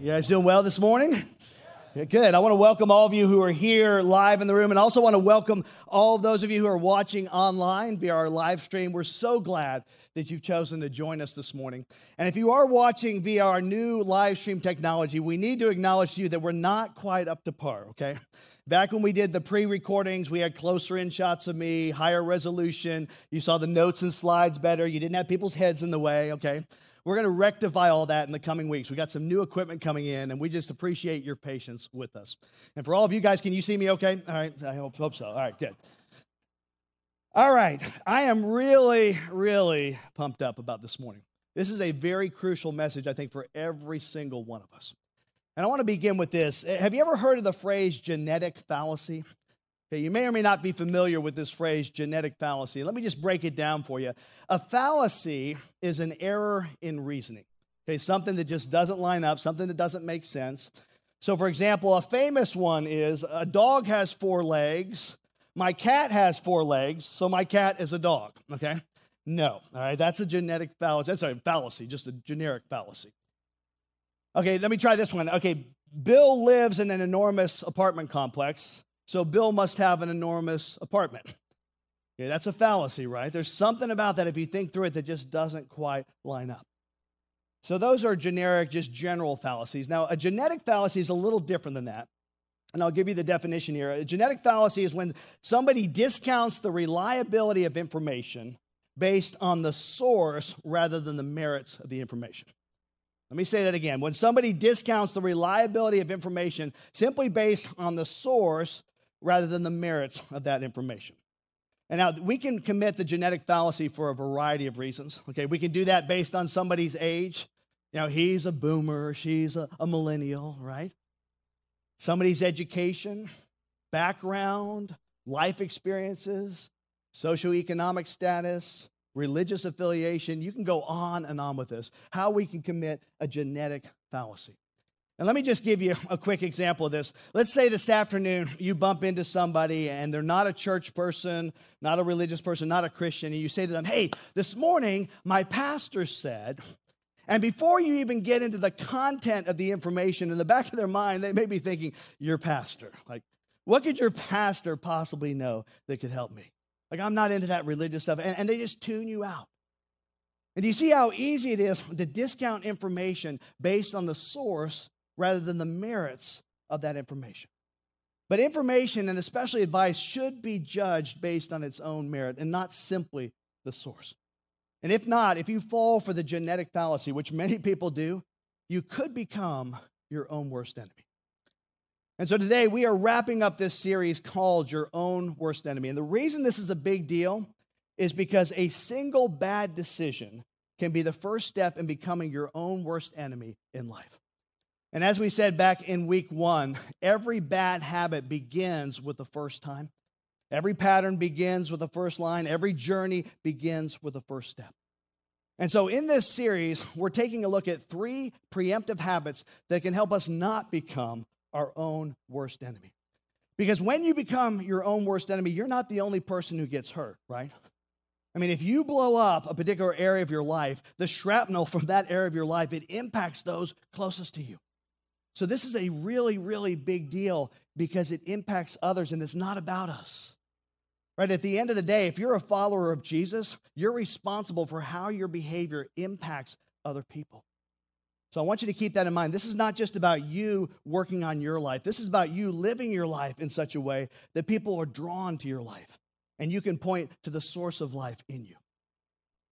You guys doing well this morning? Good. I want to welcome all of you who are here live in the room and also want to welcome all of those of you who are watching online via our live stream. We're so glad that you've chosen to join us this morning. And if you are watching via our new live stream technology, we need to acknowledge to you that we're not quite up to par, okay? Back when we did the pre recordings, we had closer in shots of me, higher resolution. You saw the notes and slides better. You didn't have people's heads in the way, okay? We're going to rectify all that in the coming weeks. We got some new equipment coming in, and we just appreciate your patience with us. And for all of you guys, can you see me okay? All right, I hope, hope so. All right, good. All right, I am really, really pumped up about this morning. This is a very crucial message, I think, for every single one of us. And I want to begin with this. Have you ever heard of the phrase genetic fallacy? Okay, you may or may not be familiar with this phrase, genetic fallacy. Let me just break it down for you. A fallacy is an error in reasoning, okay, something that just doesn't line up, something that doesn't make sense. So, for example, a famous one is a dog has four legs, my cat has four legs, so my cat is a dog, okay? No, all right, that's a genetic fallacy. That's a fallacy, just a generic fallacy. Okay, let me try this one. Okay, Bill lives in an enormous apartment complex. So Bill must have an enormous apartment. Okay, that's a fallacy, right? There's something about that if you think through it that just doesn't quite line up. So those are generic, just general fallacies. Now, a genetic fallacy is a little different than that. And I'll give you the definition here. A genetic fallacy is when somebody discounts the reliability of information based on the source rather than the merits of the information. Let me say that again. When somebody discounts the reliability of information simply based on the source rather than the merits of that information. And now we can commit the genetic fallacy for a variety of reasons. Okay, we can do that based on somebody's age. You know, he's a boomer, she's a, a millennial, right? Somebody's education, background, life experiences, socioeconomic status, religious affiliation. You can go on and on with this. How we can commit a genetic fallacy. And let me just give you a quick example of this. Let's say this afternoon you bump into somebody and they're not a church person, not a religious person, not a Christian, and you say to them, Hey, this morning my pastor said, and before you even get into the content of the information, in the back of their mind, they may be thinking, Your pastor. Like, what could your pastor possibly know that could help me? Like, I'm not into that religious stuff. And, and they just tune you out. And do you see how easy it is to discount information based on the source rather than the merits of that information. But information, and especially advice, should be judged based on its own merit and not simply the source. And if not, if you fall for the genetic fallacy, which many people do, you could become your own worst enemy. And so today we are wrapping up this series called Your Own Worst Enemy. And the reason this is a big deal is because a single bad decision can be the first step in becoming your own worst enemy in life. And as we said back in week one, every bad habit begins with the first time. Every pattern begins with the first line. Every journey begins with the first step. And so, in this series, we're taking a look at three preemptive habits that can help us not become our own worst enemy. Because when you become your own worst enemy, you're not the only person who gets hurt, right? I mean, if you blow up a particular area of your life, the shrapnel from that area of your life, it impacts those closest to you. So, this is a really, really big deal because it impacts others and it's not about us. Right? At the end of the day, if you're a follower of Jesus, you're responsible for how your behavior impacts other people. So I want you to keep that in mind. This is not just about you working on your life. This is about you living your life in such a way that people are drawn to your life and you can point to the source of life in you.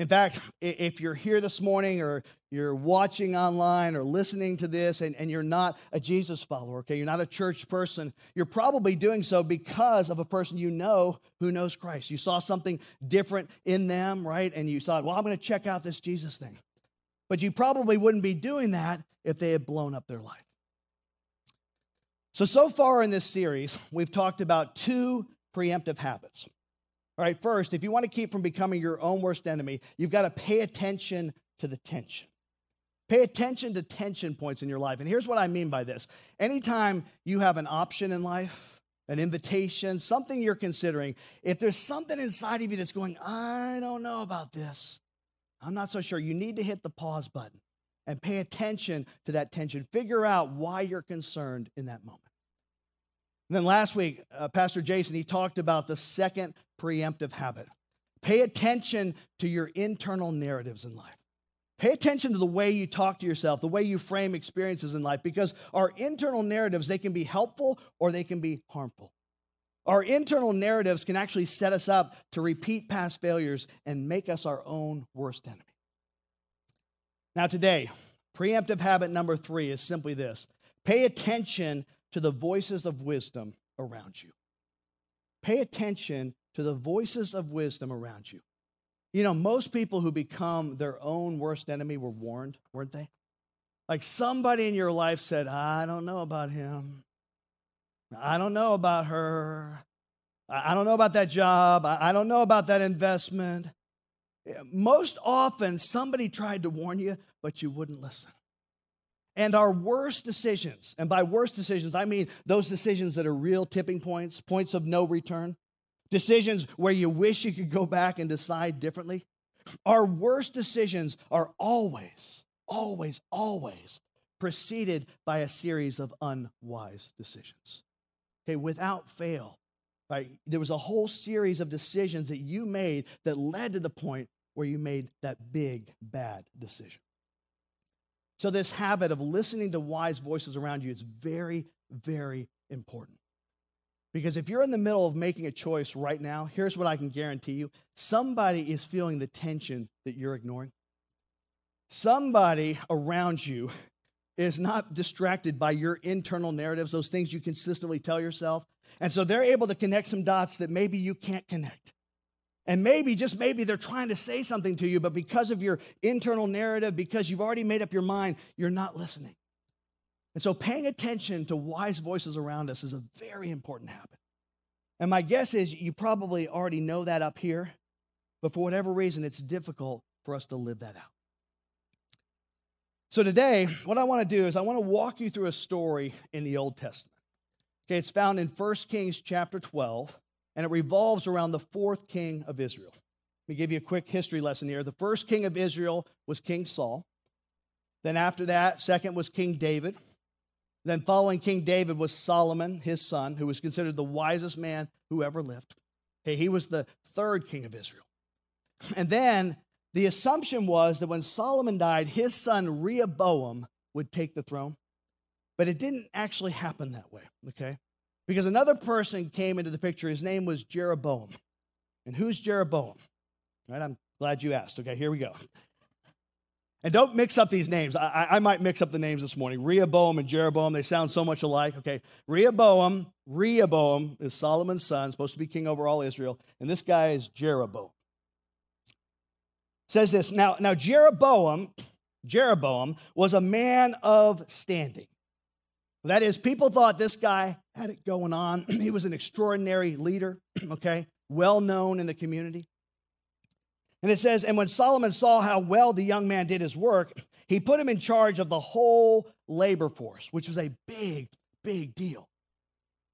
In fact, if you're here this morning or you're watching online or listening to this and, and you're not a Jesus follower, okay, you're not a church person, you're probably doing so because of a person you know who knows Christ. You saw something different in them, right? And you thought, well, I'm going to check out this Jesus thing. But you probably wouldn't be doing that if they had blown up their life. So, so far in this series, we've talked about two preemptive habits. All right, first, if you want to keep from becoming your own worst enemy, you've got to pay attention to the tension. Pay attention to tension points in your life. And here's what I mean by this anytime you have an option in life, an invitation, something you're considering, if there's something inside of you that's going, I don't know about this, I'm not so sure, you need to hit the pause button and pay attention to that tension. Figure out why you're concerned in that moment. And then last week, uh, Pastor Jason, he talked about the second preemptive habit. Pay attention to your internal narratives in life. Pay attention to the way you talk to yourself, the way you frame experiences in life, because our internal narratives, they can be helpful or they can be harmful. Our internal narratives can actually set us up to repeat past failures and make us our own worst enemy. Now, today, preemptive habit number three is simply this pay attention to the voices of wisdom around you. Pay attention to the voices of wisdom around you. You know, most people who become their own worst enemy were warned, weren't they? Like somebody in your life said, I don't know about him. I don't know about her. I don't know about that job. I don't know about that investment. Most often, somebody tried to warn you, but you wouldn't listen. And our worst decisions, and by worst decisions, I mean those decisions that are real tipping points, points of no return, decisions where you wish you could go back and decide differently. Our worst decisions are always, always, always preceded by a series of unwise decisions. Okay, without fail, right? There was a whole series of decisions that you made that led to the point where you made that big, bad decision. So, this habit of listening to wise voices around you is very, very important. Because if you're in the middle of making a choice right now, here's what I can guarantee you somebody is feeling the tension that you're ignoring. Somebody around you is not distracted by your internal narratives, those things you consistently tell yourself. And so they're able to connect some dots that maybe you can't connect. And maybe, just maybe, they're trying to say something to you, but because of your internal narrative, because you've already made up your mind, you're not listening. And so paying attention to wise voices around us is a very important habit. And my guess is you probably already know that up here, but for whatever reason, it's difficult for us to live that out. So today, what I want to do is I want to walk you through a story in the Old Testament. Okay, it's found in 1 Kings chapter 12, and it revolves around the fourth king of Israel. Let me give you a quick history lesson here. The first king of Israel was King Saul. Then after that, second was King David. Then, following King David, was Solomon, his son, who was considered the wisest man who ever lived. Okay, he was the third king of Israel. And then the assumption was that when Solomon died, his son Rehoboam would take the throne. But it didn't actually happen that way, okay? Because another person came into the picture. His name was Jeroboam. And who's Jeroboam? All right, I'm glad you asked. Okay, here we go. And don't mix up these names. I, I, might mix up the names this morning. Rehoboam and Jeroboam, they sound so much alike. Okay, Rehoboam, Rehoboam is Solomon's son, supposed to be king over all Israel, and this guy is Jeroboam. Says this now, now Jeroboam, Jeroboam was a man of standing. That is, people thought this guy had it going on. he was an extraordinary leader, okay, well known in the community. And it says, and when Solomon saw how well the young man did his work, he put him in charge of the whole labor force, which was a big, big deal.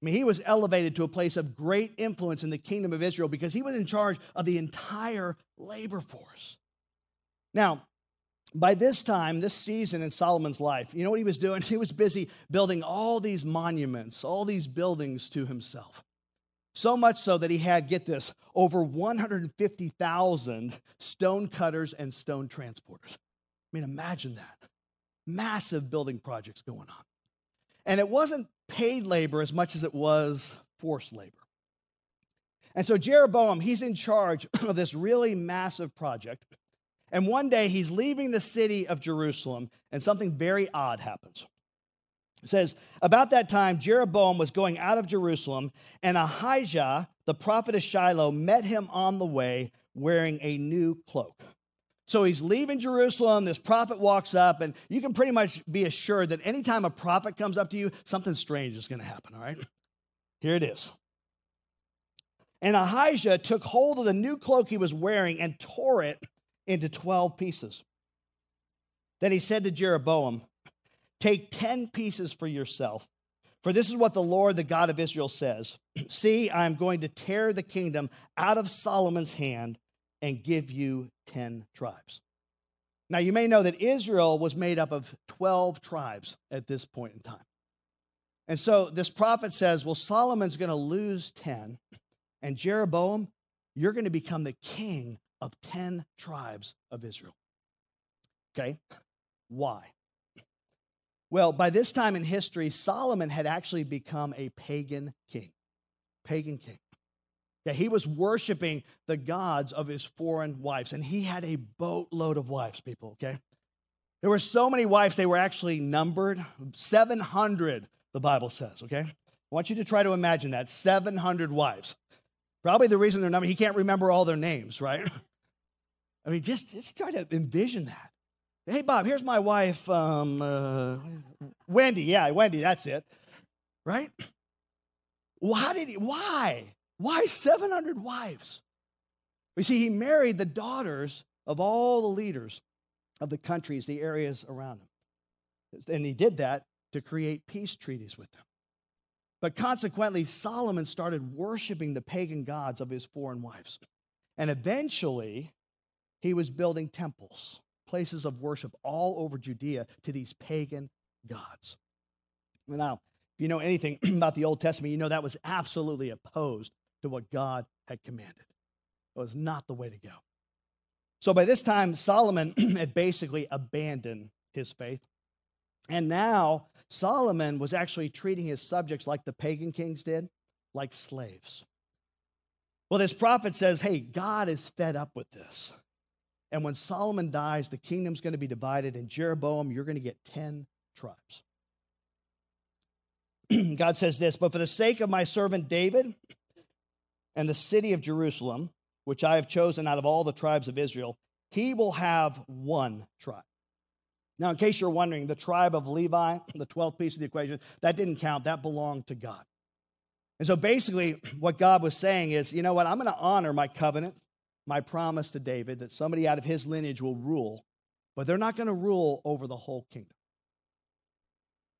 I mean, he was elevated to a place of great influence in the kingdom of Israel because he was in charge of the entire labor force. Now, by this time, this season in Solomon's life, you know what he was doing? He was busy building all these monuments, all these buildings to himself. So much so that he had, get this, over 150,000 stone cutters and stone transporters. I mean, imagine that. Massive building projects going on. And it wasn't paid labor as much as it was forced labor. And so Jeroboam, he's in charge of this really massive project. And one day he's leaving the city of Jerusalem, and something very odd happens. It says, About that time, Jeroboam was going out of Jerusalem, and Ahijah, the prophet of Shiloh, met him on the way wearing a new cloak. So he's leaving Jerusalem. This prophet walks up, and you can pretty much be assured that anytime a prophet comes up to you, something strange is going to happen, all right? Here it is. And Ahijah took hold of the new cloak he was wearing and tore it into 12 pieces. Then he said to Jeroboam, Take 10 pieces for yourself. For this is what the Lord, the God of Israel, says See, I am going to tear the kingdom out of Solomon's hand and give you 10 tribes. Now, you may know that Israel was made up of 12 tribes at this point in time. And so this prophet says, Well, Solomon's going to lose 10, and Jeroboam, you're going to become the king of 10 tribes of Israel. Okay? Why? Well, by this time in history, Solomon had actually become a pagan king. Pagan king. Yeah, he was worshiping the gods of his foreign wives, and he had a boatload of wives, people, okay? There were so many wives, they were actually numbered 700, the Bible says, okay? I want you to try to imagine that 700 wives. Probably the reason they're numbered, he can't remember all their names, right? I mean, just, just try to envision that. Hey, Bob, here's my wife, um, uh, Wendy. Yeah, Wendy, that's it. Right? Why did he, why? Why 700 wives? You see, he married the daughters of all the leaders of the countries, the areas around him. And he did that to create peace treaties with them. But consequently, Solomon started worshiping the pagan gods of his foreign wives. And eventually, he was building temples places of worship all over Judea to these pagan gods. Now, if you know anything about the Old Testament, you know that was absolutely opposed to what God had commanded. It was not the way to go. So by this time, Solomon had basically abandoned his faith. And now Solomon was actually treating his subjects like the pagan kings did, like slaves. Well, this prophet says, hey, God is fed up with this. And when Solomon dies, the kingdom's going to be divided, and Jeroboam, you're going to get 10 tribes. God says this, but for the sake of my servant David and the city of Jerusalem, which I have chosen out of all the tribes of Israel, he will have one tribe. Now, in case you're wondering, the tribe of Levi, the 12th piece of the equation, that didn't count. That belonged to God. And so basically, what God was saying is, you know what? I'm going to honor my covenant my promise to David that somebody out of his lineage will rule, but they're not going to rule over the whole kingdom.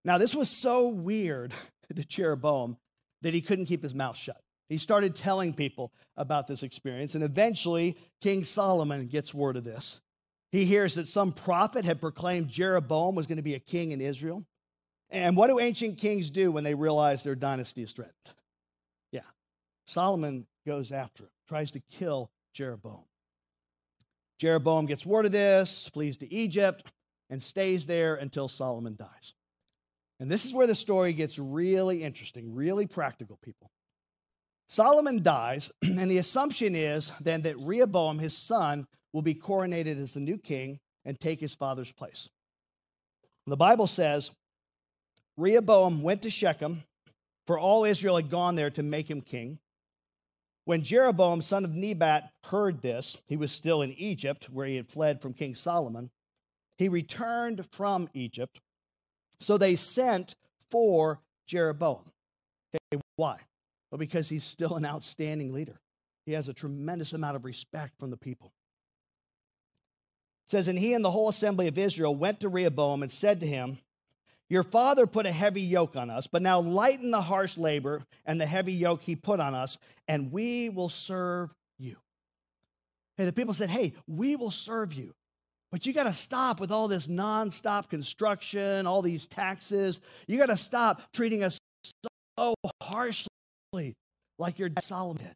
Now, this was so weird to Jeroboam that he couldn't keep his mouth shut. He started telling people about this experience, and eventually, King Solomon gets word of this. He hears that some prophet had proclaimed Jeroboam was going to be a king in Israel. And what do ancient kings do when they realize their dynasty is threatened? Yeah, Solomon goes after him, tries to kill Jeroboam. Jeroboam gets word of this, flees to Egypt, and stays there until Solomon dies. And this is where the story gets really interesting, really practical, people. Solomon dies, and the assumption is then that Rehoboam, his son, will be coronated as the new king and take his father's place. The Bible says Rehoboam went to Shechem, for all Israel had gone there to make him king. When Jeroboam, son of Nebat, heard this, he was still in Egypt, where he had fled from King Solomon. He returned from Egypt. So they sent for Jeroboam. Okay, why? Well, because he's still an outstanding leader. He has a tremendous amount of respect from the people. It says, and he and the whole assembly of Israel went to Rehoboam and said to him, your father put a heavy yoke on us, but now lighten the harsh labor and the heavy yoke he put on us, and we will serve you. Hey, the people said, Hey, we will serve you. But you got to stop with all this nonstop construction, all these taxes. You got to stop treating us so harshly like your Solomon did.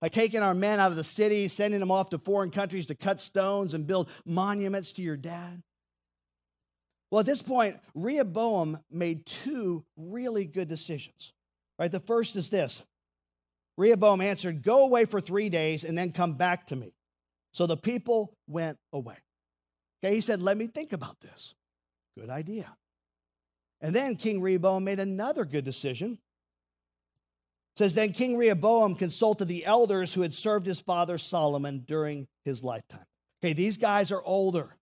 By taking our men out of the city, sending them off to foreign countries to cut stones and build monuments to your dad. Well, at this point, Rehoboam made two really good decisions. Right? The first is this Rehoboam answered, Go away for three days and then come back to me. So the people went away. Okay, he said, Let me think about this. Good idea. And then King Rehoboam made another good decision. Says, Then King Rehoboam consulted the elders who had served his father Solomon during his lifetime. Okay, these guys are older.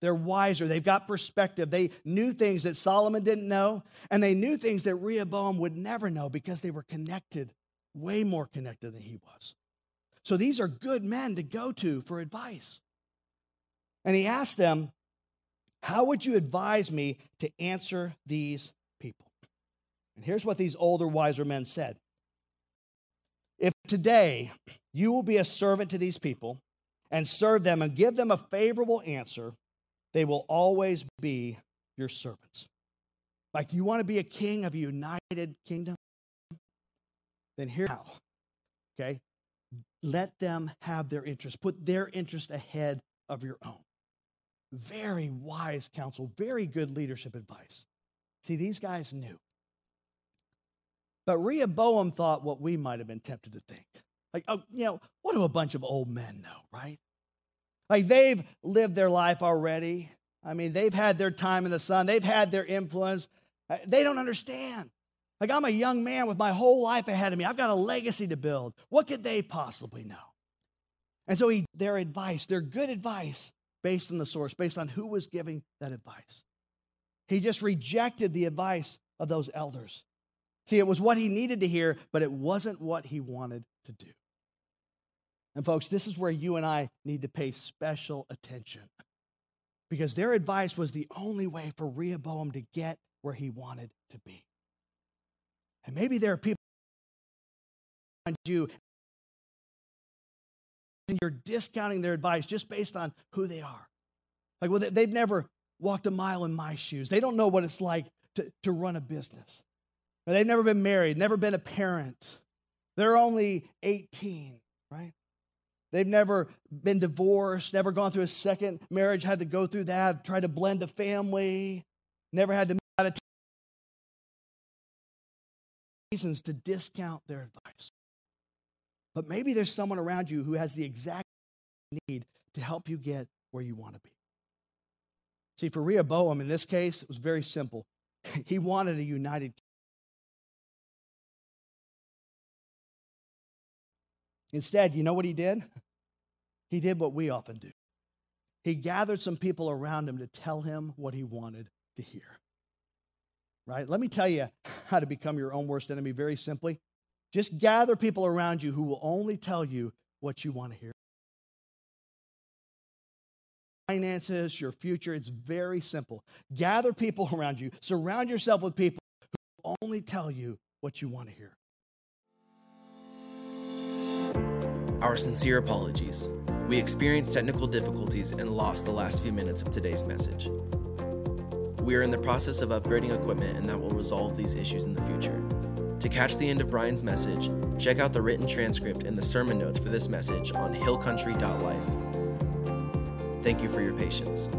They're wiser. They've got perspective. They knew things that Solomon didn't know, and they knew things that Rehoboam would never know because they were connected, way more connected than he was. So these are good men to go to for advice. And he asked them, How would you advise me to answer these people? And here's what these older, wiser men said If today you will be a servant to these people and serve them and give them a favorable answer, they will always be your servants. Like, do you want to be a king of a united kingdom? Then here how. Okay? Let them have their interest. Put their interest ahead of your own. Very wise counsel, very good leadership advice. See, these guys knew. But Rehoboam thought what we might have been tempted to think. Like, oh, you know, what do a bunch of old men know, right? Like they've lived their life already. I mean, they've had their time in the sun, they've had their influence. Uh, they don't understand. Like, I'm a young man with my whole life ahead of me. I've got a legacy to build. What could they possibly know? And so he, their advice, their good advice, based on the source, based on who was giving that advice. He just rejected the advice of those elders. See, it was what he needed to hear, but it wasn't what he wanted to do. And folks, this is where you and I need to pay special attention because their advice was the only way for Rehoboam to get where he wanted to be. And maybe there are people around you and you're discounting their advice just based on who they are. Like, well, they've never walked a mile in my shoes. They don't know what it's like to, to run a business. Or they've never been married, never been a parent. They're only 18, right? They've never been divorced, never gone through a second marriage, had to go through that, tried to blend a family, never had to out of reasons to discount their advice. But maybe there's someone around you who has the exact need to help you get where you want to be. See, for Rehoboam in this case, it was very simple. He wanted a united Instead, you know what he did? He did what we often do. He gathered some people around him to tell him what he wanted to hear. Right? Let me tell you how to become your own worst enemy very simply. Just gather people around you who will only tell you what you want to hear. Finances, your future, it's very simple. Gather people around you, surround yourself with people who only tell you what you want to hear. Our sincere apologies. We experienced technical difficulties and lost the last few minutes of today's message. We are in the process of upgrading equipment and that will resolve these issues in the future. To catch the end of Brian's message, check out the written transcript and the sermon notes for this message on hillcountry.life. Thank you for your patience.